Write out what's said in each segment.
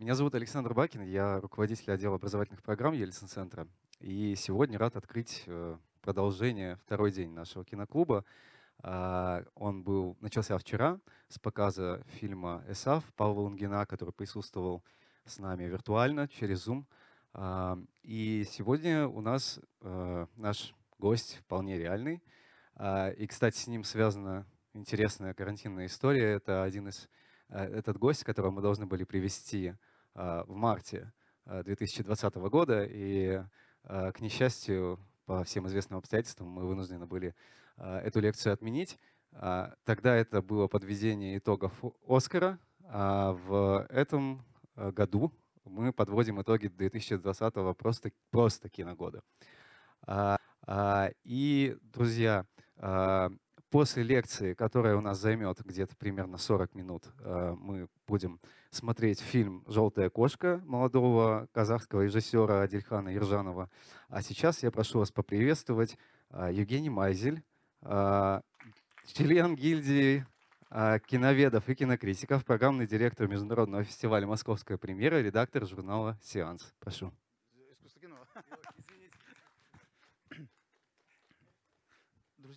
Меня зовут Александр Бакин, я руководитель отдела образовательных программ Ельцин-центра. И сегодня рад открыть э, продолжение, второй день нашего киноклуба. А, он был, начался вчера с показа фильма «Эсав» Павла Лунгина, который присутствовал с нами виртуально через Zoom. А, и сегодня у нас э, наш гость вполне реальный. А, и, кстати, с ним связана интересная карантинная история. Это один из э, этот гость, которого мы должны были привести в марте 2020 а, года, и, а, к несчастью, по всем известным обстоятельствам мы вынуждены были эту лекцию отменить. Тогда это было подведение итогов Оскара, а в этом году мы подводим итоги 2020 просто, просто киногода. И, друзья, После лекции, которая у нас займет где-то примерно 40 минут, э, мы будем смотреть фильм «Желтая кошка» молодого казахского режиссера Адильхана Ержанова. А сейчас я прошу вас поприветствовать э, Евгений Майзель, э, член гильдии киноведов и кинокритиков, программный директор Международного фестиваля «Московская премьера», редактор журнала «Сеанс». Прошу.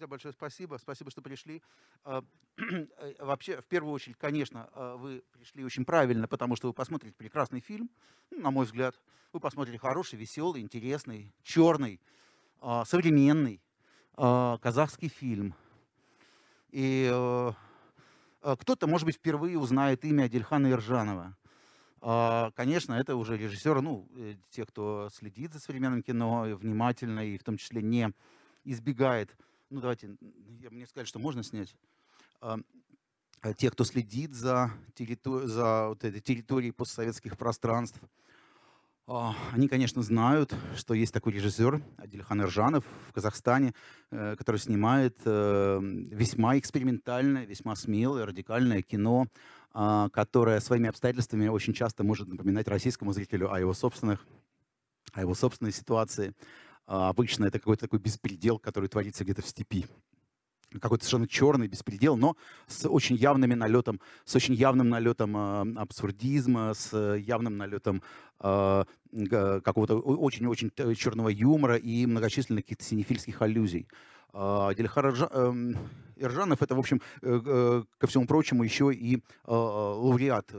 Друзья, большое спасибо. Спасибо, что пришли. А, э, вообще, в первую очередь, конечно, а, вы пришли очень правильно, потому что вы посмотрите прекрасный фильм, ну, на мой взгляд. Вы посмотрите хороший, веселый, интересный, черный, а, современный казахский фильм. И э, кто-то, может быть, впервые узнает имя Адильхана Иржанова. Конечно, это уже режиссер, ну, э, те, кто следит за современным кино внимательно и в том числе не избегает ну давайте, мне сказали, что можно снять. А, а те, кто следит за, территори за вот этой территорией постсоветских пространств, а, они, конечно, знают, что есть такой режиссер Адильхан Иржанов в Казахстане, э, который снимает э, весьма экспериментальное, весьма смелое, радикальное кино, которое своими обстоятельствами очень часто может напоминать российскому зрителю о его собственных, о его собственной ситуации. А, обычно это какой-то такой беспредел, который творится где-то в степи какой-то совершенно черный беспредел, но с очень явным налетом, с очень явным налетом э, абсурдизма, с явным налетом э, какого-то очень-очень черного юмора и многочисленных каких-то синефильских аллюзий. Э, Дельхар э, Иржанов это, в общем, э, э, ко всему прочему, еще и э, лауреат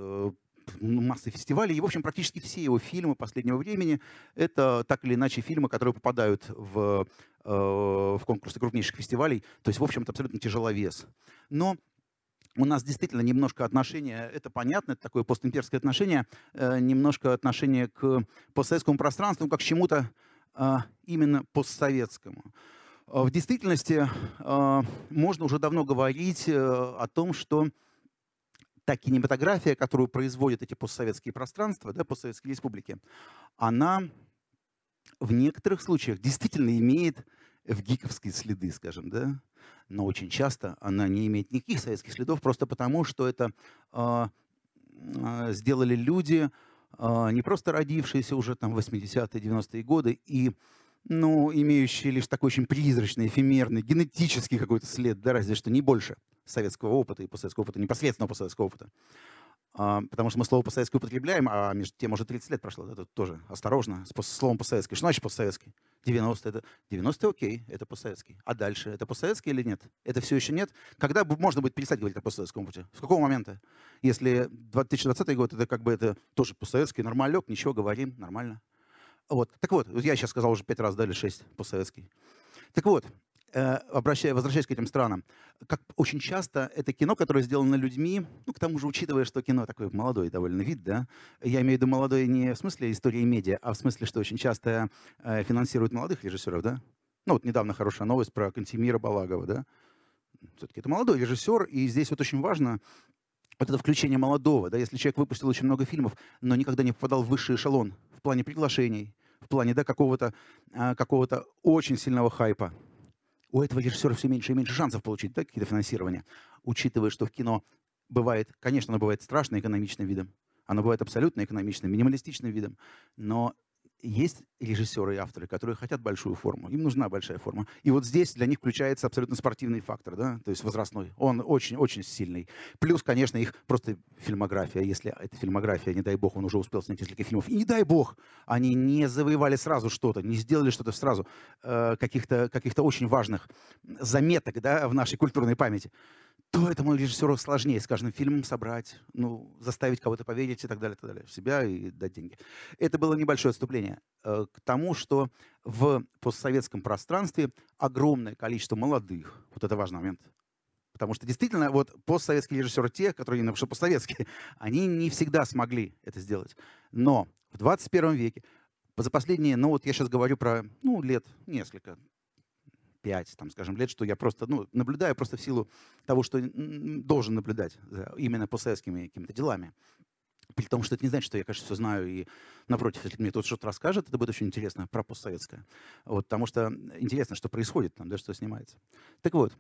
массы фестивалей. И, в общем, практически все его фильмы последнего времени — это так или иначе фильмы, которые попадают в, э, в конкурсы крупнейших фестивалей. То есть, в общем-то, абсолютно тяжеловес. Но у нас действительно немножко отношение, это понятно, это такое постимперское отношение, э, немножко отношение к постсоветскому пространству, как к чему-то э, именно постсоветскому. В действительности можно уже давно говорить о том, что та кинематография, которую производят эти постсоветские пространства, да, постсоветские республики, она в некоторых случаях действительно имеет в гиковские следы, скажем, да, но очень часто она не имеет никаких советских следов, просто потому, что это э, э, сделали люди, э, не просто родившиеся уже там в 80-е, 90-е годы, и ну, имеющие лишь такой очень призрачный, эфемерный, генетический какой-то след, да, разве что не больше советского опыта и постсоветского опыта, непосредственного постсоветского опыта. А, потому что мы слово постсоветский употребляем, а между тем уже 30 лет прошло. Это тоже осторожно с словом постсоветский. Что значит постсоветский? 90 это 90 окей, это постсоветский. А дальше это постсоветский или нет? Это все еще нет. Когда можно будет перестать говорить о постсоветском опыте? С какого момента? Если 2020 год, это как бы это тоже постсоветский, нормалек, ничего, говорим, нормально. Вот. Так вот, я сейчас сказал уже пять раз, дали шесть постсоветский. Так вот, обращая, возвращаясь к этим странам, как очень часто это кино, которое сделано людьми, ну, к тому же, учитывая, что кино такой молодой довольно вид, да, я имею в виду молодой не в смысле истории медиа, а в смысле, что очень часто э, финансируют молодых режиссеров, да. Ну, вот недавно хорошая новость про Кантемира Балагова, да. Все-таки это молодой режиссер, и здесь вот очень важно вот это включение молодого, да, если человек выпустил очень много фильмов, но никогда не попадал в высший эшелон в плане приглашений, в плане, да, какого-то э, какого очень сильного хайпа, у этого режиссера все меньше и меньше шансов получить да, какие-то финансирования, учитывая, что в кино бывает, конечно, оно бывает страшно экономичным видом, оно бывает абсолютно экономичным, минималистичным видом, но есть режиссеры и авторы, которые хотят большую форму, им нужна большая форма. И вот здесь для них включается абсолютно спортивный фактор, да, то есть возрастной. Он очень-очень сильный. Плюс, конечно, их просто фильмография. Если эта фильмография, не дай бог, он уже успел снять несколько фильмов, и не дай бог, они не завоевали сразу что-то, не сделали что-то сразу, э, каких-то каких очень важных заметок да, в нашей культурной памяти, то этому режиссеру сложнее с каждым фильмом собрать, ну, заставить кого-то поверить и так далее, и так далее, в себя и дать деньги. Это было небольшое отступление э, к тому, что в постсоветском пространстве огромное количество молодых, вот это важный момент, потому что действительно вот постсоветские режиссеры, те, которые не что постсоветские, они не всегда смогли это сделать. Но в 21 веке за последние, ну вот я сейчас говорю про, ну, лет несколько, 5, там, скажем, лет, что я просто ну, наблюдаю просто в силу того, что должен наблюдать именно по советскими какими-то делами. При том, что это не значит, что я, конечно, все знаю, и напротив, если мне кто-то что-то расскажет, это будет очень интересно про постсоветское. Вот, потому что интересно, что происходит там, да, что снимается. Так вот,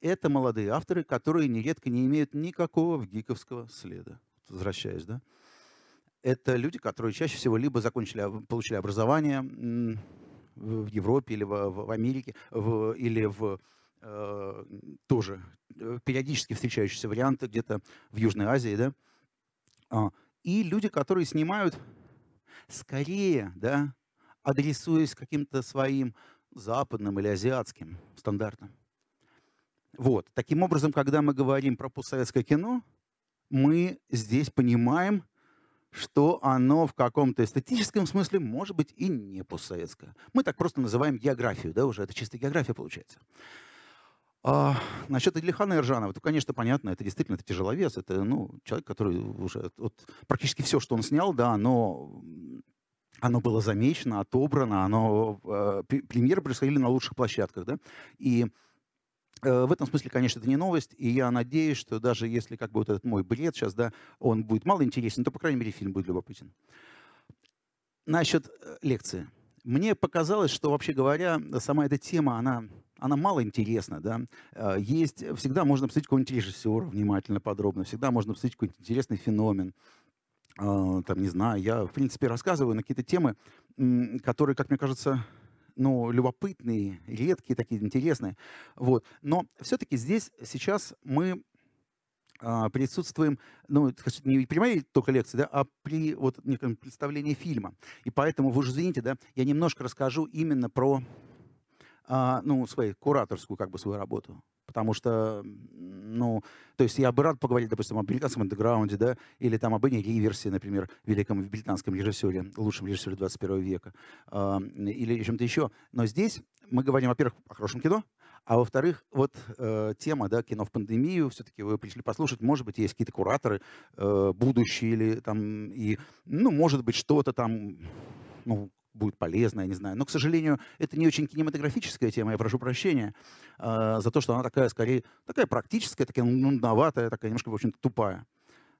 это молодые авторы, которые нередко не имеют никакого гиковского следа. Возвращаясь, да? Это люди, которые чаще всего либо закончили, получили образование в Европе или в, в Америке, в, или в э, тоже э, периодически встречающиеся варианты где-то в Южной Азии, да, а, и люди, которые снимают скорее, да, адресуясь каким-то своим западным или азиатским стандартам. Вот. Таким образом, когда мы говорим про постсоветское кино, мы здесь понимаем, что оно в каком-то эстетическом смысле может быть и не постсоветское. Мы так просто называем географию, да, уже это чисто география получается. А, насчет Ильхана Иржанова, то, конечно, понятно, это действительно это тяжеловес, это ну, человек, который уже вот, практически все, что он снял, да, оно, оно было замечено, отобрано, оно, э, премьеры происходили на лучших площадках, да, и в этом смысле, конечно, это не новость, и я надеюсь, что даже если как бы вот этот мой бред сейчас, да, он будет мало интересен, то, по крайней мере, фильм будет любопытен. Насчет э, лекции. Мне показалось, что, вообще говоря, сама эта тема, она, она мало интересна. Да? Э, есть, всегда можно посмотреть какого-нибудь режиссера внимательно, подробно, всегда можно посмотреть какой-нибудь интересный феномен. Там, не знаю, я, в принципе, рассказываю на какие-то темы, которые, как мне кажется, ну, любопытные, редкие, такие интересные. Вот. Но все-таки здесь сейчас мы а, присутствуем, ну, не при моей только лекции, да, а при вот неком представлении фильма. И поэтому, вы уже извините, да, я немножко расскажу именно про, а, ну, свою кураторскую, как бы, свою работу. Потому что, ну, то есть я бы рад поговорить, допустим, об американском андеграунде, да, или там об Энни Риверсе, например, великом британском режиссере, лучшем режиссере 21 века, э, или чем-то еще. Но здесь мы говорим, во-первых, о хорошем кино, а во-вторых, вот э, тема, да, кино в пандемию, все-таки вы пришли послушать, может быть, есть какие-то кураторы э, будущие или там, и, ну, может быть, что-то там, ну, будет полезно, я не знаю. Но, к сожалению, это не очень кинематографическая тема, я прошу прощения э, за то, что она такая, скорее, такая практическая, такая нудноватая, такая немножко, в общем-то, тупая.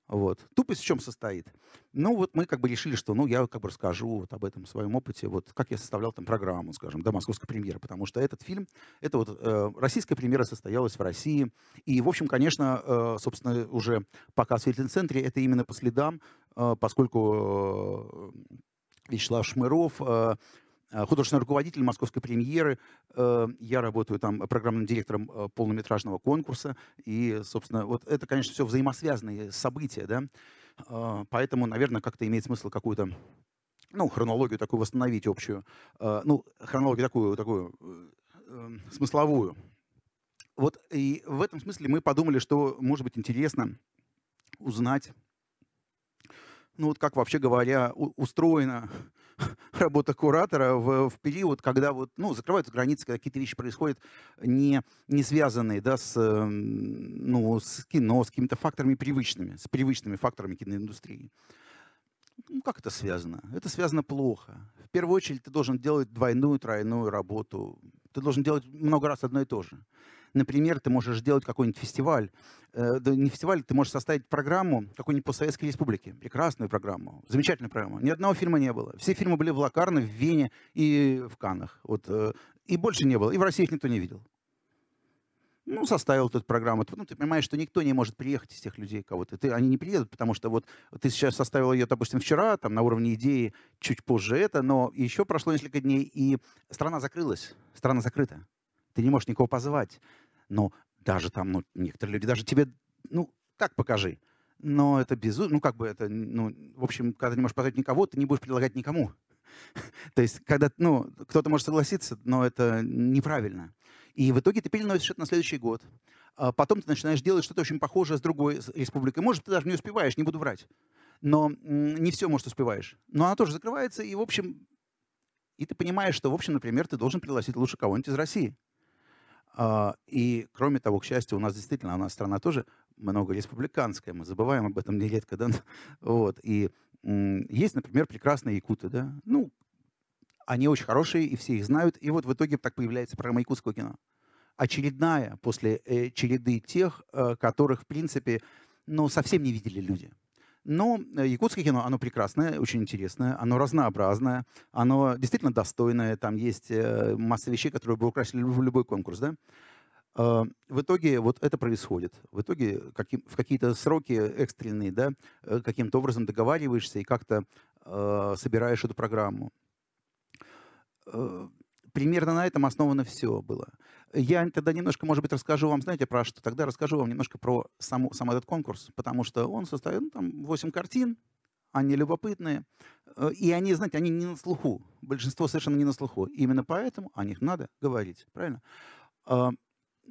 Вот. Тупость в чем состоит? Ну, вот мы как бы решили, что, ну, я как бы расскажу вот об этом своем опыте, вот как я составлял там программу, скажем, до московской премьеры, потому что этот фильм, это вот э, российская премьера состоялась в России, и, в общем, конечно, э, собственно, уже показ в Ельцин-центре, это именно по следам, э, поскольку э, Вячеслав Шмыров, э, э, художественный руководитель московской премьеры. Э, я работаю там программным директором полнометражного конкурса. И, собственно, вот это, конечно, все взаимосвязанные события, да. Поэтому, наверное, как-то имеет смысл какую-то ну, хронологию такую восстановить общую. Ну, хронологию такую, такую смысловую. Вот и в этом смысле мы подумали, что может быть интересно узнать ну вот как вообще говоря устроена работа куратора в, в период, когда вот, ну, закрываются границы, когда какие-то вещи происходят, не, не связанные да, с, ну, с кино, с какими-то факторами привычными, с привычными факторами киноиндустрии. Ну, как это связано? Это связано плохо. В первую очередь ты должен делать двойную, тройную работу. Ты должен делать много раз одно и то же. Например, ты можешь сделать какой-нибудь фестиваль, э, да не фестиваль, ты можешь составить программу какой-нибудь постсоветской республики, прекрасную программу, замечательную программу. Ни одного фильма не было. Все фильмы были в Лакарно, в Вене и в Каннах. Вот, э, и больше не было. И в России их никто не видел. ну, составил эту программу. Потом ты понимаешь, что никто не может приехать из тех людей, кого ты. ты они не приедут, потому что вот ты сейчас составил ее, допустим, вчера, там, на уровне идеи, чуть позже это, но еще прошло несколько дней, и страна закрылась, страна закрыта. Ты не можешь никого позвать. Но даже там, ну, некоторые люди даже тебе, ну, так покажи. Но это безумно, ну, как бы это, ну, в общем, когда ты не можешь позвать никого, ты не будешь предлагать никому. То есть, когда, ну, кто-то может согласиться, но это неправильно. И в итоге ты переносишь это на следующий год. А потом ты начинаешь делать что-то очень похожее с другой республикой. Может, ты даже не успеваешь, не буду врать. Но не все, может, успеваешь. Но она тоже закрывается, и, в общем, и ты понимаешь, что, в общем, например, ты должен пригласить лучше кого-нибудь из России. А, и, кроме того, к счастью, у нас действительно, у нас страна тоже много республиканская, мы забываем об этом нередко, да, вот, и есть, например, прекрасные якуты, да, ну, они очень хорошие, и все их знают. И вот в итоге так появляется программа якутского кино. Очередная после э, череды тех, э, которых, в принципе, ну, совсем не видели люди. Но э, якутское кино, оно прекрасное, очень интересное, оно разнообразное, оно действительно достойное. Там есть э, масса вещей, которые бы украсили любой конкурс. Да? Э, в итоге вот это происходит. В итоге в какие-то сроки экстренные, да, каким-то образом договариваешься и как-то собираешь эту программу. Примерно на этом основано все было. Я тогда немножко, может быть, расскажу вам, знаете, про что? Тогда расскажу вам немножко про саму, сам этот конкурс, потому что он состоит, ну, там, 8 картин, они любопытные, э, и они, знаете, они не на слуху. Большинство совершенно не на слуху. Именно поэтому о них надо говорить, правильно? А,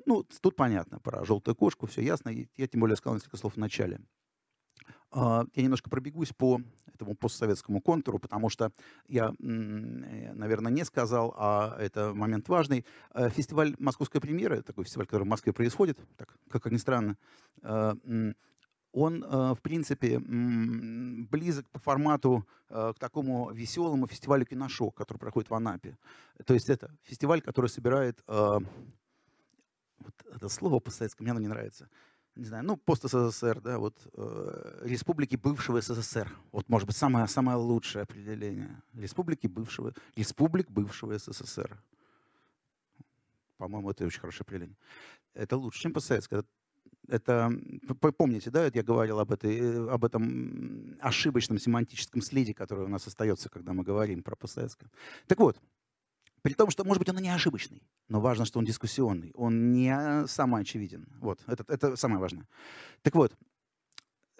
ну, тут понятно про желтую кошку, все ясно. Я тем более сказал несколько слов в начале. А, я немножко пробегусь по этому постсоветскому контуру, потому что я, э, наверное, не сказал, а это момент важный. Э, фестиваль «Московская премьера», такой фестиваль, который в Москве происходит, так, как ни странно, э, он, в принципе, близок по формату к такому веселому фестивалю «Киношок», который проходит в Анапе. То есть это фестиваль, который собирает... Вот это слово по-советски мне оно не нравится не знаю, ну, пост-СССР, да, вот, э, республики бывшего СССР. Вот, может быть, самое, самое лучшее определение. Республики бывшего, республик бывшего СССР. По-моему, это очень хорошее определение. Это лучше, чем постсоветское. Это, это помните, да, я говорил об, этой, э, об этом ошибочном семантическом следе, который у нас остается, когда мы говорим про постсоветское. Так вот, при том, что, может быть, он и не ошибочный, но важно, что он дискуссионный, он не самый очевиден. Вот, это, это самое важное. Так вот,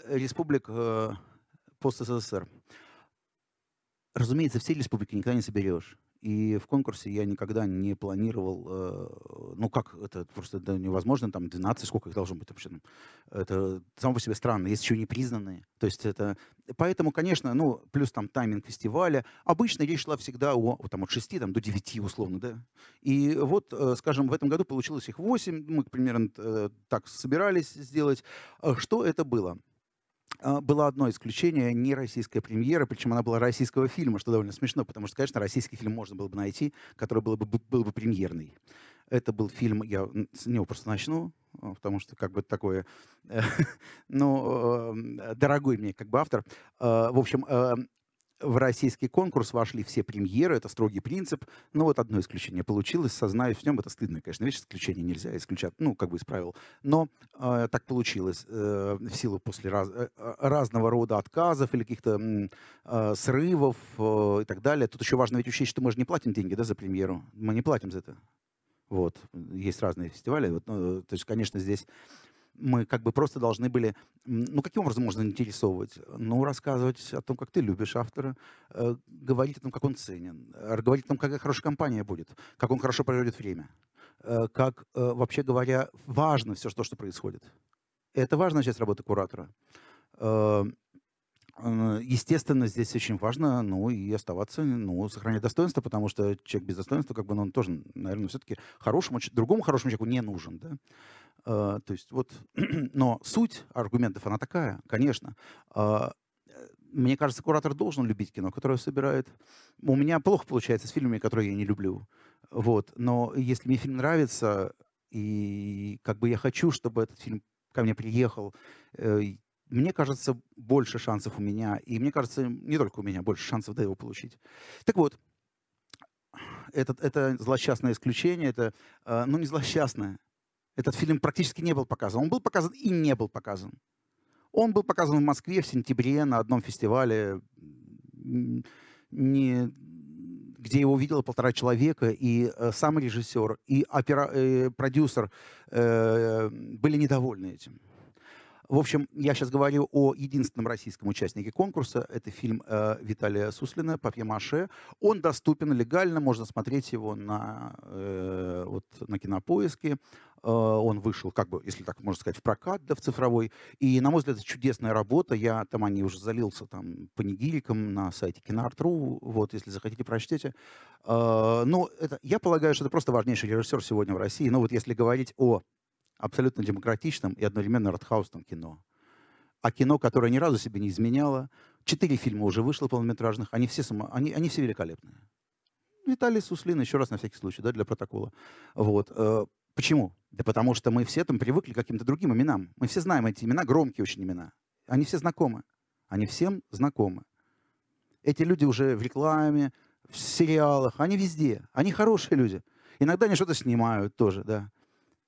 республик э, пост-СССР. Разумеется, все республики никогда не соберешь. И в конкурсе я никогда не планировал, э, ну как, это просто это невозможно, там 12, сколько их должно быть вообще. Это само по себе странно, есть еще не признанные. То есть это, поэтому, конечно, ну, плюс там тайминг фестиваля. Обычно речь шла всегда о, там, от 6 там, до 9 условно, да. И вот, э, скажем, в этом году получилось их 8, мы примерно э, так собирались сделать. Что это было? А, было одно исключение, не российская премьера, причем она была российского фильма, что довольно смешно, потому что, конечно, российский фильм можно было бы найти, который был бы, был бы премьерный. Это был фильм, я с него просто начну, а, потому что как бы такое, ну, э, дорогой мне как бы автор. А, в общем, в российский конкурс вошли все премьеры, это строгий принцип. Но вот одно исключение получилось, сознаюсь в нем, это стыдно, конечно, вещь, исключение нельзя исключать, ну, как бы из правил. Но э, так получилось э, в силу после раз, э, э разного рода отказов или каких-то э, срывов э, и так далее. Тут еще важно ведь учесть, что мы же не платим деньги да, за премьеру, мы не платим за это. Вот. Есть разные фестивали. Вот, ну, то есть, конечно, здесь мы как бы просто должны были, ну, каким образом можно интересовывать? Ну, рассказывать о том, как ты любишь автора, э, говорить о том, как он ценен, э, говорить о том, какая хорошая компания будет, как он хорошо проведет время, э, как, э, вообще говоря, важно все то, что происходит. Это важная часть работы куратора. Естественно, здесь очень важно, ну, и оставаться, ну, сохранять достоинство, потому что человек без достоинства, как бы, ну, он тоже, наверное, все-таки хорошему, другому хорошему человеку не нужен, да. А, то есть вот, но суть аргументов, она такая, конечно. А, мне кажется, куратор должен любить кино, которое собирает. У меня плохо получается с фильмами, которые я не люблю. Вот. Но если мне фильм нравится, и как бы я хочу, чтобы этот фильм ко мне приехал, э, мне кажется, больше шансов у меня, и мне кажется, не только у меня, больше шансов да, его получить. Так вот, это, это злосчастное исключение, это, а, ну не злосчастное, Этот фильм практически не был показан. Он был показан и не был показан. Он был показан в Москве в сентябре на одном фестивале, не, где его увидело полтора человека, и э, сам режиссер, и опера, э, продюсер э, были недовольны этим. В общем, я сейчас говорю о единственном российском участнике конкурса. Это фильм э, Виталия Суслина «Папье-маше». Он доступен легально, можно смотреть его на, э, вот, на кинопоиске. Э, он вышел, как бы, если так можно сказать, в прокат, да, в цифровой. И, на мой взгляд, это чудесная работа. Я там о ней уже залился там панигириком на сайте киноарт.ру. Вот, если захотите, прочтите. Э, ну, это, я полагаю, что это просто важнейший режиссер сегодня в России. Но вот если говорить о абсолютно демократичном и одновременно артхаусном кино. А кино, которое ни разу себе не изменяло. Четыре фильма уже вышло полнометражных, они все, само, они, они все великолепные. Виталий Суслин, еще раз на всякий случай, да, для протокола. Вот. Э, почему? Да потому что мы все там привыкли к каким-то другим именам. Мы все знаем эти имена, громкие очень имена. Они все знакомы. Они всем знакомы. Эти люди уже в рекламе, в сериалах, они везде. Они хорошие люди. Иногда они что-то снимают тоже, да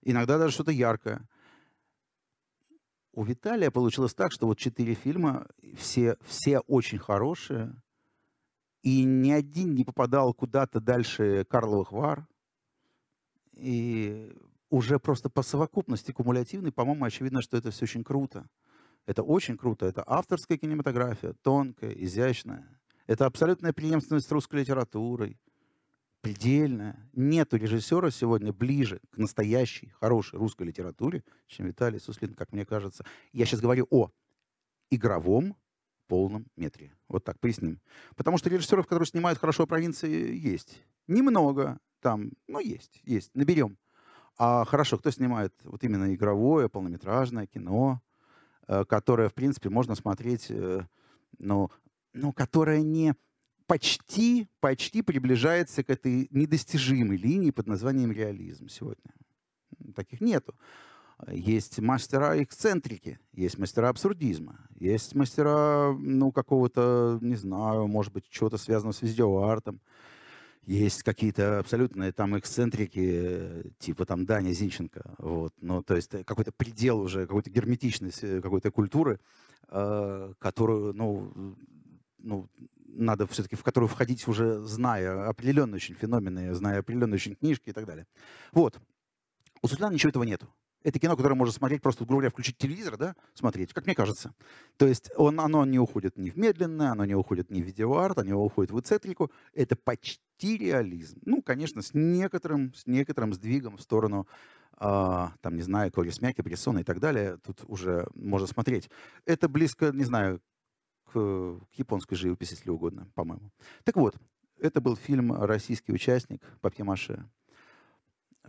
иногда даже что-то яркое. У Виталия получилось так, что вот четыре фильма, все, все очень хорошие, и ни один не попадал куда-то дальше Карловых Вар. И уже просто по совокупности кумулятивной, по-моему, очевидно, что это все очень круто. Это очень круто. Это авторская кинематография, тонкая, изящная. Это абсолютная преемственность с русской литературой предельная. Нету режиссера сегодня ближе к настоящей, хорошей русской литературе, чем Виталий Суслин, как мне кажется. Я сейчас говорю о игровом полном метре. Вот так поясним. Потому что режиссеров, которые снимают хорошо провинции, есть. Немного там, но есть, есть. Наберем. А хорошо, кто снимает вот именно игровое, полнометражное кино, э, которое, в принципе, можно смотреть, э, но, но которое не почти, почти приближается к этой недостижимой линии под названием реализм сегодня. Таких нету. Есть мастера эксцентрики, есть мастера абсурдизма, есть мастера, ну, какого-то, не знаю, может быть, чего-то связанного с видеоартом. Есть какие-то абсолютные там эксцентрики, типа там Даня Зинченко. Вот. Ну, то есть какой-то предел уже, какой-то герметичность э, какой-то культуры, э, которую, ну, ну, надо все-таки в которую входить уже зная определенные очень феномены, зная определенные очень книжки и так далее. Вот. У Султана ничего этого нету. Это кино, которое можно смотреть просто, грубо говоря, включить телевизор, да, смотреть, как мне кажется. То есть он, оно не уходит ни в медленное, оно не уходит ни в видеоарт, оно уходит в эцетрику. Это почти реализм. Ну, конечно, с некоторым, с некоторым сдвигом в сторону, э, там, не знаю, Кори Смяки, Брессона и так далее. Тут уже можно смотреть. Это близко, не знаю, к, японской живописи, если угодно, по-моему. Так вот, это был фильм «Российский участник» Папье-Маше.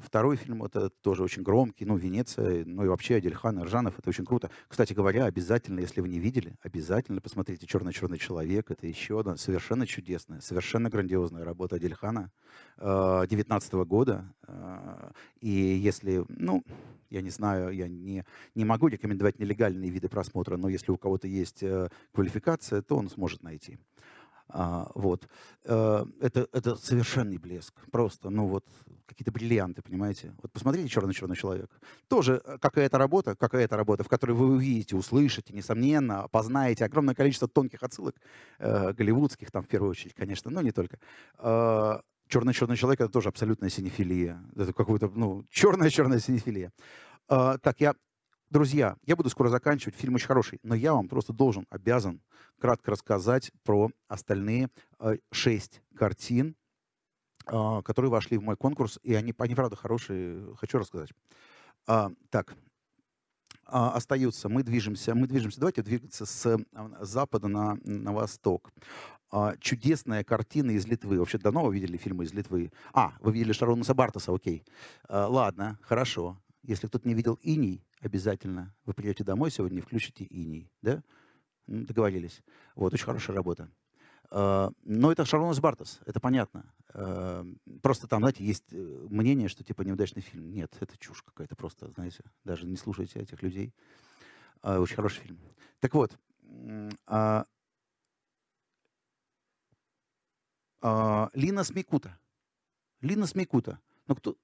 Второй фильм, это тоже очень громкий, ну, Венеция, ну и вообще Адельхан Ржанов, это очень круто. Кстати говоря, обязательно, если вы не видели, обязательно посмотрите «Черный-черный человек». Это еще одна совершенно чудесная, совершенно грандиозная работа Адельхана 19 э, года. Э, и если, ну, я не знаю, я не, не могу рекомендовать нелегальные виды просмотра, но если у кого-то есть э, квалификация, то он сможет найти. А, вот. Э, это, это совершенный блеск. Просто, ну вот, какие-то бриллианты, понимаете? Вот посмотрите «Черный-черный человек». Тоже э, какая-то работа, какая-то работа, в которой вы увидите, услышите, несомненно, познаете огромное количество тонких отсылок, э, голливудских там в первую очередь, конечно, но не только. Э, «Черный-черный человек» — это тоже абсолютная синефилия. Это какая-то, ну, черная-черная синефилия. Э, так, я Друзья, я буду скоро заканчивать, фильм очень хороший, но я вам просто должен, обязан кратко рассказать про остальные э, шесть картин, э, которые вошли в мой конкурс, и они, они правда хорошие, хочу рассказать. А, так, а, остаются, мы движемся, мы движемся, давайте двигаться с запада на, на восток. А, чудесная картина из Литвы. Вообще давно вы видели фильмы из Литвы? А, вы видели Шаронуса Бартаса, окей. А, ладно, хорошо. Если кто-то не видел «Иней», обязательно вы придете домой сегодня и включите «Иней». Да? Договорились. Вот, очень хорошая работа. А, но это Шаронас Бартас, это понятно. А, просто там, знаете, есть э, мнение, что типа неудачный фильм. Нет, это чушь какая-то просто, знаете. Даже не слушайте этих людей. А, очень хороший фильм. Так вот, Лина Смекута. Лина Смекута. Ну, кто,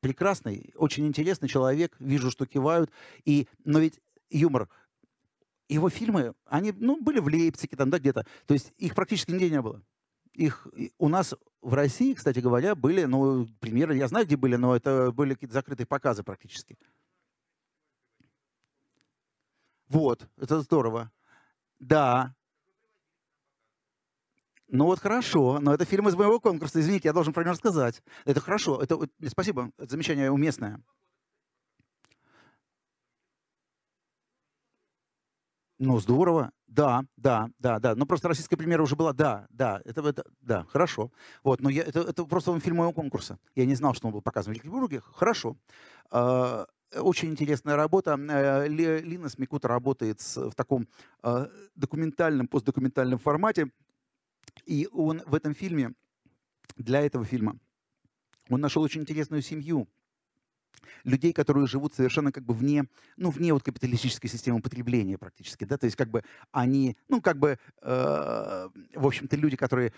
прекрасный, очень интересный человек, вижу, что кивают. И, но ведь юмор, его фильмы, они ну, были в Лейпциге, там, да, где-то. То есть их практически нигде не было. Их, у нас в России, кстати говоря, были, ну, примеры, я знаю, где были, но это были какие-то закрытые показы практически. Вот, это здорово. Да. Ну вот хорошо, но это фильм из моего конкурса, извините, я должен про него рассказать. Это хорошо, это, спасибо, это замечание уместное. Ну, здорово. Да, да, да, да. Ну, просто российская премьера уже была. Да, да, это, это да, хорошо. Вот, но я, это, это просто фильм моего конкурса. Я не знал, что он был показан в Екатеринбурге. Хорошо. А, очень интересная работа. Э, Лина Смекута работает в таком э, документальном, постдокументальном формате. И он в этом фильме, для этого фильма, он нашел очень интересную семью. Людей, которые живут совершенно как бы вне, ну, вне вот капиталистической системы потребления практически, да, то есть как бы они, ну, как бы, э, в общем-то, люди, которые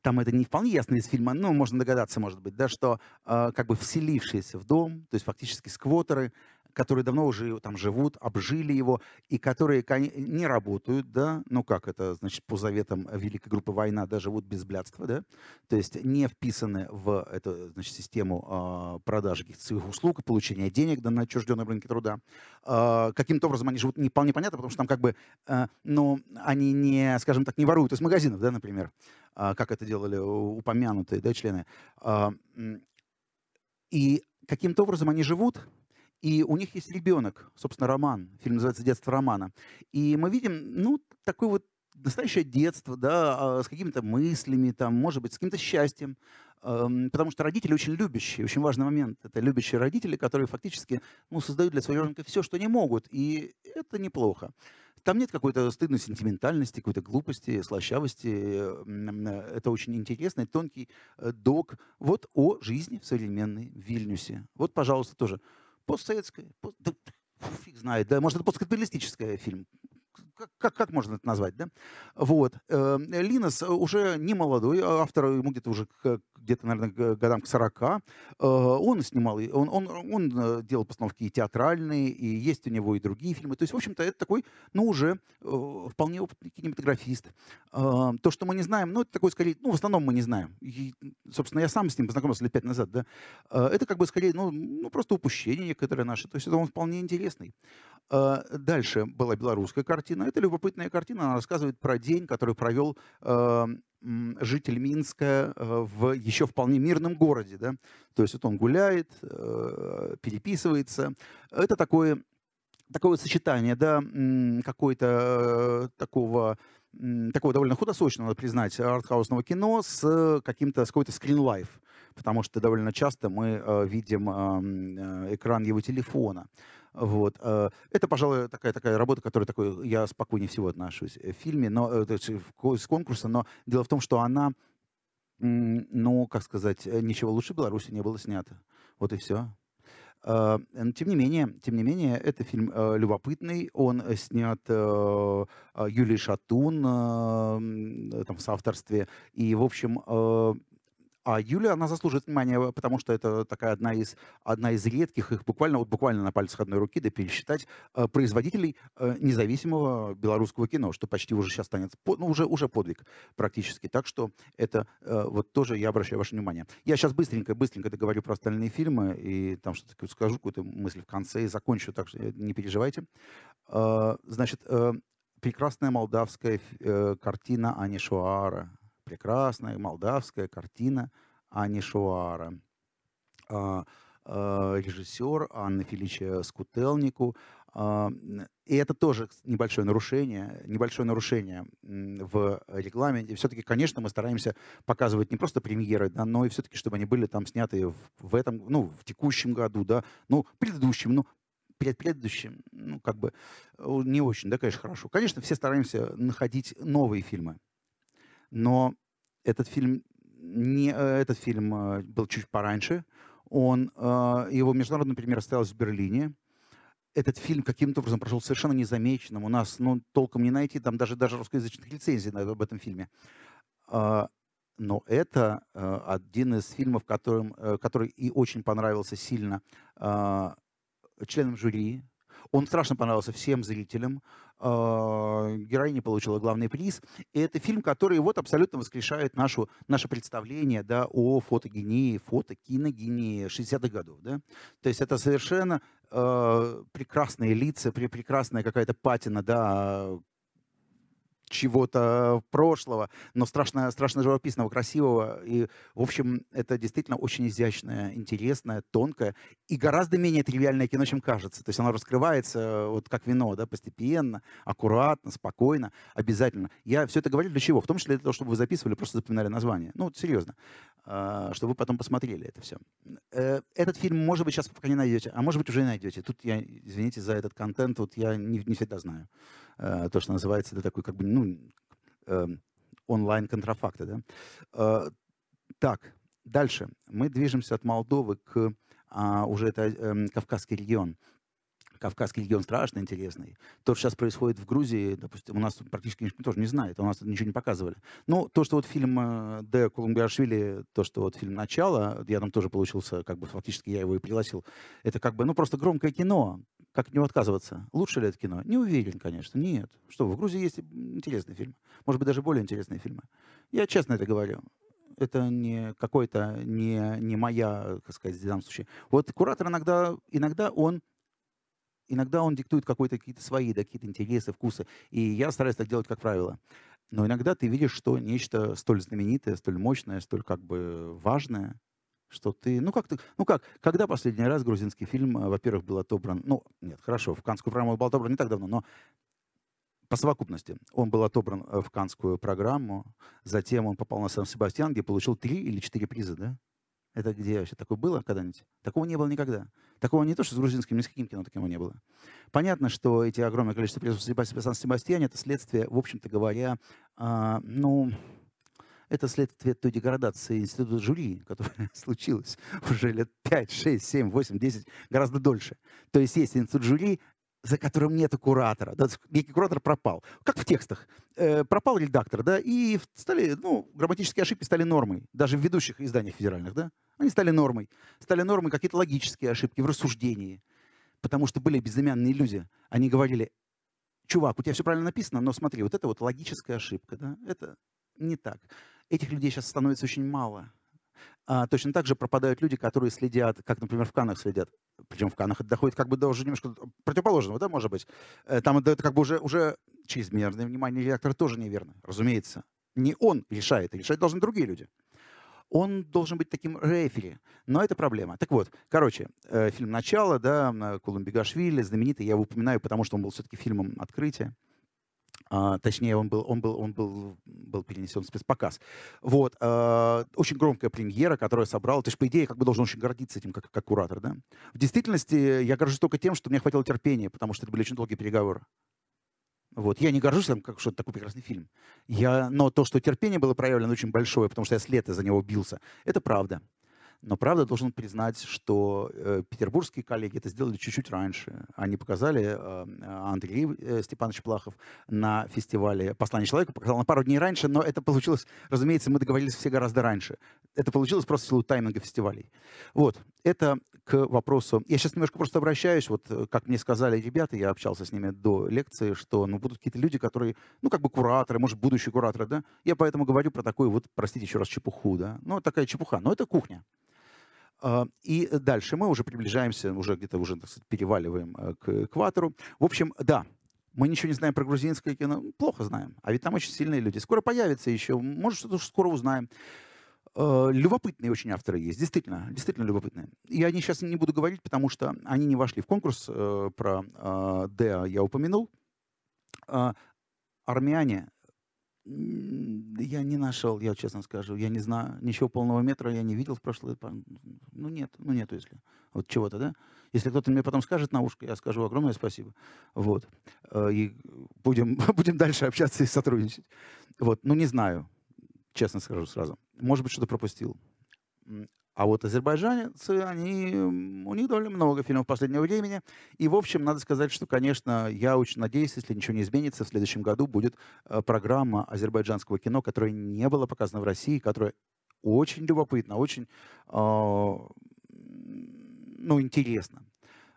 там это не вполне ясно из фильма, но можно догадаться, может быть, да, что э, как бы вселившиеся в дом, то есть фактически сквотеры, которые давно уже там живут, обжили его, и которые не работают, да, ну как это, значит, по заветам Великой группы «Война», да, живут без блядства, да, то есть не вписаны в эту, значит, систему э, продажи каких-то услуг и получения денег да, на отчужденном рынке труда. Э, каким-то образом они живут не вполне понятно, потому что там как бы, э, ну, они не, скажем так, не воруют из магазинов, да, например, как это делали упомянутые, да, члены. И каким-то образом они живут, и у них есть ребенок, собственно, Роман. Фильм называется «Детство Романа». И мы видим, ну, такое вот настоящее детство, да, а, с какими-то мыслями, там, может быть, с каким-то счастьем. Потому что родители очень любящие, очень важный момент. Это любящие родители, которые фактически ну, создают для своего ребенка все, что не могут. И это неплохо. Там нет какой-то стыдной сентиментальности, какой-то глупости, слащавости. Это очень интересный, тонкий э, док вот о жизни в современной Вильнюсе. Вот, пожалуйста, тоже постсоветская, пост, да, фиг знает, да, может, это посткапиталистический фильм, как, как, можно это назвать, да? Вот. Эм, Линос уже не молодой а автор, ему где-то уже где-то, наверное, годам к 40. Э, он снимал, он, он, он э, делал постановки и театральные, и есть у него и другие фильмы. То есть, в общем-то, это такой, ну, уже э, вполне опытный кинематографист. То, что мы не знаем, ну, это такой, скорее, ну, в основном мы не знаем. И, собственно, я сам с ним познакомился лет пять назад, да. Это как бы, скорее, ну, ну просто упущение некоторые наши. То есть, это он вполне интересный. Дальше была белорусская картина. Это любопытная картина. Она рассказывает про день, который провел житель Минска э, в еще вполне мирном городе. Да? То есть вот он гуляет, переписывается. Это такое, такое сочетание да, какой-то такого такого довольно худосочного, надо признать, артхаусного кино с каким-то, с какой-то скринлайф потому что довольно часто мы видим экран его телефона. Вот. Э, это, пожалуй, такая, такая работа, которой такой, я спокойнее всего отношусь в фильме, но, э, то есть, с конкурса, но дело в том, что она, ну, как сказать, э, ничего лучше Беларуси не было снято. Вот и все. Тем не менее, тем не менее, это фильм любопытный. Он снят Юлией Шатун там, в соавторстве. И, в общем, а Юля, она заслуживает внимания, потому что это такая одна из, одна из редких, их буквально, вот буквально на пальцах одной руки, да пересчитать, э, производителей э, независимого белорусского кино, что почти уже сейчас станет, ну, уже, уже подвиг практически. Так что это э, вот тоже я обращаю ваше внимание. Я сейчас быстренько, быстренько договорю про остальные фильмы, и там что-то скажу, какую-то мысль в конце, и закончу, так что не переживайте. Значит, прекрасная молдавская картина Ани Шуара прекрасная молдавская картина Ани Шуара. А, а, режиссер Анна Филича Скутелнику. А, и это тоже небольшое нарушение, небольшое нарушение в регламенте. Все-таки, конечно, мы стараемся показывать не просто премьеры, да, но и все-таки, чтобы они были там сняты в, этом, ну, в текущем году, да, ну, предыдущем, ну, перед предыдущим, ну, как бы не очень, да, конечно, хорошо. Конечно, все стараемся находить новые фильмы, но этот фильм, не, э, этот фильм э, был чуть пораньше. Он, э, его международная премьера состоялась в Берлине. Этот фильм каким-то образом прошел совершенно незамеченным. У нас ну, толком не найти, там даже, даже русскоязычных лицензий об этом фильме. А, но это один из фильмов, которым, который и очень понравился сильно э, членам жюри. Он страшно понравился всем зрителям. Э, героиня получила главный приз. И это фильм, который вот абсолютно воскрешает нашу, наше представление да, о фотогении, фотокиногении 60-х годов. Да? То есть это совершенно э, прекрасные лица, прекрасная какая-то патина, да, чего-то прошлого, но страшно, страшно живописного, красивого. И, в общем, это действительно очень изящное, интересное, тонкое и гораздо менее тривиальное кино, чем кажется. То есть оно раскрывается вот как вино, да, постепенно, аккуратно, спокойно, обязательно. Я все это говорю для чего? В том числе для того, чтобы вы записывали, просто запоминали название. Ну, серьезно. А, чтобы вы потом посмотрели это все. Э, этот фильм, может быть, сейчас пока не найдете, а может быть, уже найдете. Тут я, извините за этот контент, вот я не, не всегда знаю. Э, то, что называется, это такой как бы, ну, эм, онлайн-контрафакты, да. Э, так, дальше. Мы движемся от Молдовы к а, уже это эм, Кавказский регион. Кавказский регион страшно интересный. То, что сейчас происходит в Грузии, допустим, у нас практически никто тоже не знает, у нас ничего не показывали. Ну, то, что вот фильм э, Д. Колумбиашвили, то, что вот фильм «Начало», я там тоже получился, как бы фактически я его и пригласил, это как бы, ну, просто громкое кино, как от него отказываться? Лучше ли это кино? Не уверен, конечно. Нет. Что, в Грузии есть интересные фильмы. Может быть, даже более интересные фильмы. Я честно это говорю. Это не какой-то, не, не моя, как сказать, в данном случае. Вот куратор иногда, иногда он иногда он диктует какие-то какие свои, да, какие-то интересы, вкусы. И я стараюсь так делать, как правило. Но иногда ты видишь, что нечто столь знаменитое, столь мощное, столь как бы важное, что ты, ну как ты, ну как, когда последний раз грузинский фильм, э, во-первых, был отобран, ну нет, хорошо, в Канскую программу был отобран не так давно, но по совокупности он был отобран э, в Канскую программу, затем он попал на Сан-Себастьян, где получил три или четыре приза, да? Это где вообще такое было когда-нибудь? Такого не было никогда. Такого не то, что с грузинским, ни с каким кино такого не было. Понятно, что эти огромное количество в Сан-Себастьяне это следствие, в общем-то говоря, а, ну, это следствие той деградации института жюри, которая случилась уже лет 5, 6, 7, 8, 10, гораздо дольше. То есть есть институт жюри, за которым нет куратора. Да, некий куратор пропал. Как в текстах. Э, пропал редактор, да, и стали, ну, грамматические ошибки стали нормой. Даже в ведущих изданиях федеральных, да. Они стали нормой. Стали нормой какие-то логические ошибки в рассуждении. Потому что были безымянные люди. Они говорили, чувак, у тебя все правильно написано, но смотри, вот это вот логическая ошибка, да, это не так. Этих людей сейчас становится очень мало. А, точно так же пропадают люди, которые следят, как, например, в Канах следят. Причем в Канах это доходит как бы до уже немножко противоположного, да, может быть. Э, там это как бы уже, уже чрезмерное внимание редактора тоже неверно, разумеется. Не он решает, решать должны другие люди. Он должен быть таким рефери. Но это проблема. Так вот, короче, э, фильм «Начало», да, Колумбигашвили, знаменитый, я его упоминаю, потому что он был все-таки фильмом открытия. А, точнее, он был, он был, он был, был перенесен в спецпоказ. Вот. А, очень громкая премьера, которая собрала. То есть, по идее, как бы должен очень гордиться этим, как, как куратор. Да? В действительности, я горжусь только тем, что мне хватило терпения, потому что это были очень долгие переговоры. Вот. Я не горжусь, там, как что это такой прекрасный фильм. Я, но то, что терпение было проявлено очень большое, потому что я с лета за него бился, это правда. Но правда должен признать, что э, петербургские коллеги это сделали чуть-чуть раньше. Они показали, э, Андрей э, Степанович Плахов на фестивале «Послание человека» показал на пару дней раньше, но это получилось, разумеется, мы договорились все гораздо раньше. Это получилось просто в силу тайминга фестивалей. Вот, это к вопросу. Я сейчас немножко просто обращаюсь, вот э, как мне сказали ребята, я общался с ними до лекции, что ну, будут какие-то люди, которые, ну как бы кураторы, может, будущие кураторы, да? Я поэтому говорю про такую вот, простите еще раз, чепуху, да? Ну, такая чепуха, но это кухня. А, и дальше мы уже приближаемся, уже где-то уже так сказать, переваливаем э, к экватору. В общем, да, мы ничего не знаем про грузинское кино, плохо знаем. А ведь там очень сильные люди. Скоро появится еще, может, что-то скоро узнаем. А, любопытные очень авторы есть, действительно, действительно любопытные. И они сейчас не буду говорить, потому что они не вошли в конкурс. Э, про Деа я упомянул. Армяне я не нашел, я честно скажу. Я не знаю. Ничего полного метра я не видел в прошлый... Ну, нет. Ну, нету, если... Вот чего-то, да? Если кто-то мне потом скажет на ушко, я скажу огромное спасибо. Вот. Э, и будем, будем дальше общаться и сотрудничать. Вот. Ну, не знаю. Честно скажу сразу. Может быть, что-то пропустил. А вот азербайджанцы, они, у них довольно много фильмов последнего времени. И, в общем, надо сказать, что, конечно, я очень надеюсь, если ничего не изменится, в следующем году будет э, программа азербайджанского кино, которая не была показана в России, которая очень любопытна, очень, э, ну, интересна.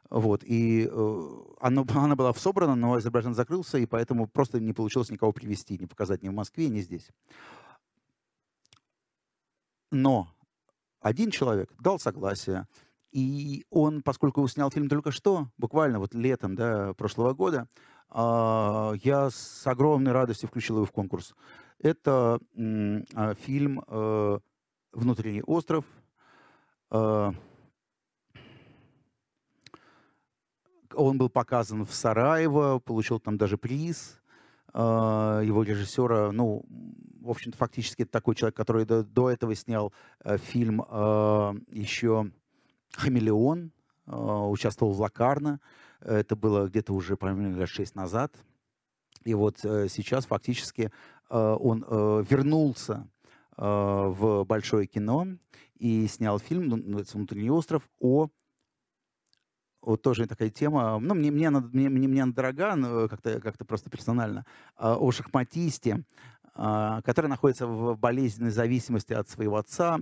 Вот, и э, оно, она была собрана, но Азербайджан закрылся, и поэтому просто не получилось никого привести, не показать ни в Москве, ни здесь. Но один человек дал согласие, и он, поскольку снял фильм только что, буквально вот летом да, прошлого года, а, я с огромной радостью включил его в конкурс. Это а, фильм э, «Внутренний остров». А, он был показан в Сараево, получил там даже приз. Его режиссера, ну, в общем-то, фактически это такой человек, который до, до этого снял э, фильм э, еще «Хамелеон», э, участвовал в «Лакарно». Это было где-то уже примерно лет шесть назад. И вот э, сейчас фактически он э, вернулся в большое кино и снял фильм ну, «Внутренний остров» о вот тоже такая тема, ну, мне, мне, она, мне, мне, она дорога, как-то как просто персонально, а, о шахматисте, а, который находится в болезненной зависимости от своего отца,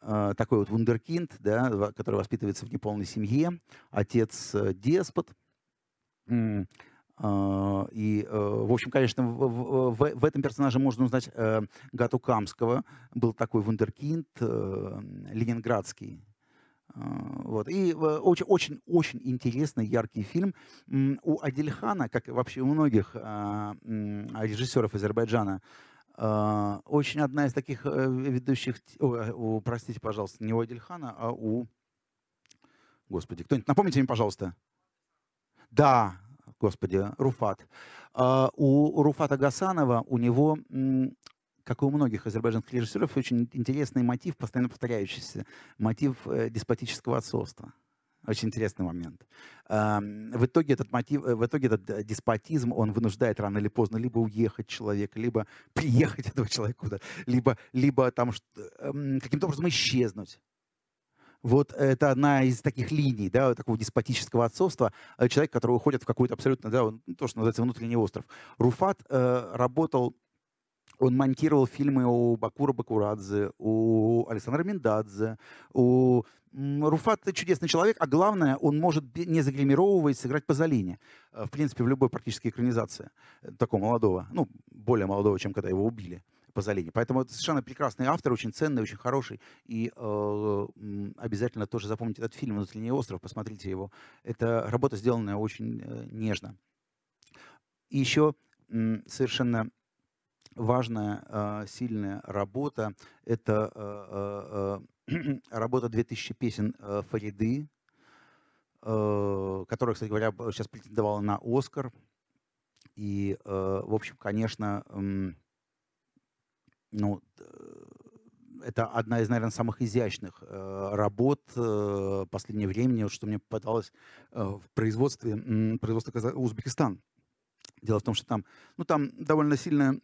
а, такой вот вундеркинд, да, который воспитывается в неполной семье, отец э, деспот. И, э, в общем, конечно, в, в, в этом персонаже можно узнать э, Гату Камского. Был такой вундеркинд, ленинградский, вот. И очень-очень-очень интересный, яркий фильм. У Адильхана, как и вообще у многих а, режиссеров Азербайджана, а, очень одна из таких э, ведущих... О, простите, пожалуйста, не у Адильхана, а у... Господи, кто-нибудь напомните мне, пожалуйста. Да, господи, Руфат. А, у Руфата Гасанова, у него как и у многих азербайджанских режиссеров, очень интересный мотив, постоянно повторяющийся, мотив э, деспотического отцовства. Очень интересный момент. В итоге этот мотив, э, в итоге этот э, деспотизм, он вынуждает рано или поздно либо уехать человека, либо приехать этого человека куда либо, либо там эм, каким-то образом исчезнуть. Вот это одна из таких линий, да, такого деспотического отцовства. Человек, который уходит в какой-то абсолютно, да, то, что называется внутренний остров. Руфат э, работал он монтировал фильмы у Бакура Бакурадзе, у Александра Миндадзе, у Руфат чудесный человек, а главное, он может, не загримировываясь, сыграть Пазолини. Э, в принципе, в любой практически экранизации э, такого молодого, ну, более молодого, чем когда его убили. Пазолини. Поэтому это совершенно прекрасный автор, очень ценный, очень хороший. И э, обязательно тоже запомните этот фильм «Внутренний остров», посмотрите его. Это работа, сделанная очень э, нежно. И еще э, совершенно важная, а, сильная работа. Это а, а, работа 2000 песен Фариды, которая, кстати говоря, сейчас претендовала на Оскар. И, в общем, конечно, ну, это одна из, наверное, самых изящных работ последнего времени, что мне попадалось в производстве, производстве Узбекистан. Дело в том, что там, ну, там довольно сильная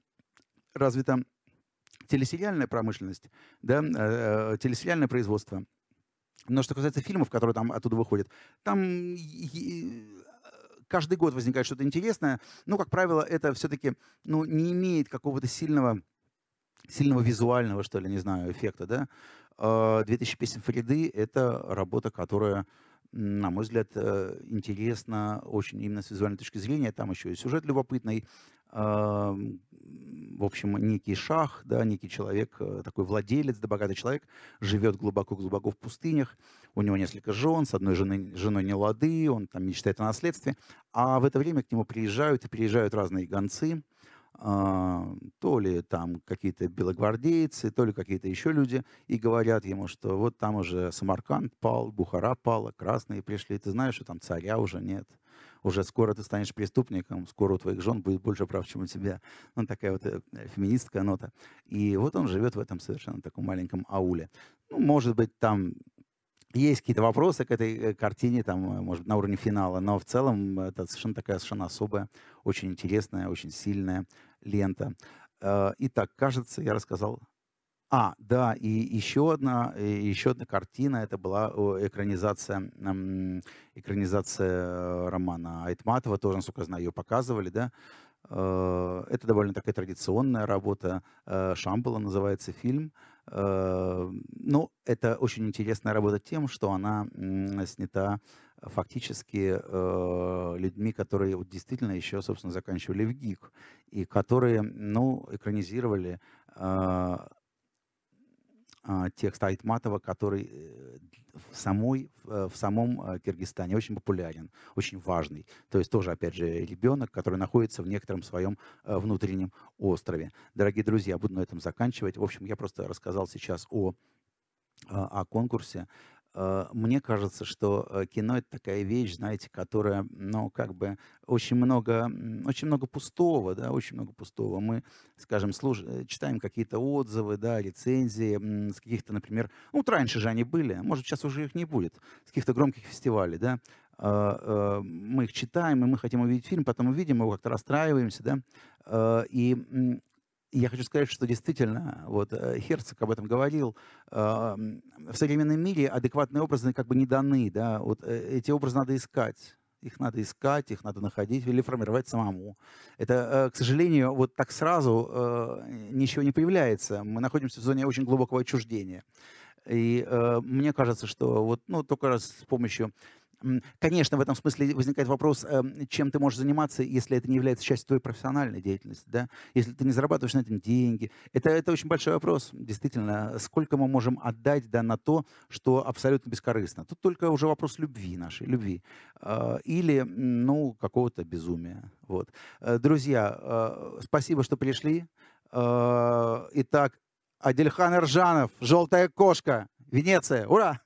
развита телесериальная промышленность, да, э, э, телесериальное производство. Но что касается фильмов, которые там оттуда выходят, там каждый год возникает что-то интересное. Но, как правило, это все-таки ну, не имеет какого-то сильного, сильного визуального, что ли, не знаю, эффекта. Да? 2000 а, песен Фариды — это работа, которая на мой взгляд, э, интересна очень именно с визуальной точки зрения. Там еще и сюжет любопытный, в общем, некий шах, да, некий человек, э, такой владелец, да, богатый человек, живет глубоко-глубоко в пустынях, у него несколько жен, с одной женой, женой не лады, он там мечтает о наследстве, а в это время к нему приезжают и приезжают разные гонцы, а, то ли там какие-то белогвардейцы, то ли какие-то еще люди, и говорят ему, что вот там уже Самарканд пал, Бухара пала, красные пришли, ты знаешь, что там царя уже нет уже скоро ты станешь преступником, скоро у твоих жен будет больше прав, чем у тебя. Ну, такая вот э, феминистская нота. И вот он живет в этом совершенно таком маленьком ауле. Ну, может быть, там есть какие-то вопросы к этой э, картине, там, э, может на уровне финала, но в целом это совершенно такая совершенно особая, очень интересная, очень сильная лента. Итак, кажется, я рассказал А, да, и еще одна, и еще одна картина, это была экранизация, экранизация романа Айтматова, тоже, насколько я знаю, ее показывали, да. Э, это довольно такая традиционная работа, э, Шамбала называется фильм. Э, ну, это очень интересная работа тем, что она снята фактически людьми, которые вот действительно еще, собственно, заканчивали в ГИК, и которые, ну, экранизировали текст Айтматова, который э, в, самой, в самом э, Киргизстане очень популярен, очень важный. То есть тоже, опять же, ребенок, который находится в некотором своем э, внутреннем острове. Дорогие друзья, буду на этом заканчивать. В общем, я просто рассказал сейчас о, о конкурсе. Э, мне кажется, что э, кино это такая вещь, знаете, которая, ну, как бы очень много, очень много пустого, да, очень много пустого. Мы, скажем, слуш... Э, читаем какие-то отзывы, да, рецензии с каких-то, например, ну, вот раньше же они были, может, сейчас уже их не будет, с каких-то громких фестивалей, да, мы их читаем, и мы хотим увидеть фильм, потом увидим его, как-то расстраиваемся, да, и я хочу сказать, что действительно, вот э, Херцог об этом говорил, в современном мире адекватные образы как бы не даны, да, вот э, эти образы надо искать. Их надо искать, их надо находить или формировать самому. Это, э, к сожалению, вот так сразу ничего не появляется. Мы находимся в зоне очень глубокого отчуждения. И э, мне кажется, что вот, ну, только раз с помощью Конечно, в этом смысле возникает вопрос, эм, чем ты можешь заниматься, если это не является частью твоей профессиональной деятельности, да? если ты не зарабатываешь на этом деньги. Это, это очень большой вопрос, действительно, сколько мы можем отдать да, на то, что абсолютно бескорыстно. Тут только уже вопрос любви нашей, любви. А, или, ну, какого-то безумия. Вот. Э, друзья, э, спасибо, что пришли. Э, итак, Адельхан Иржанов, «Желтая кошка», Венеция. Ура!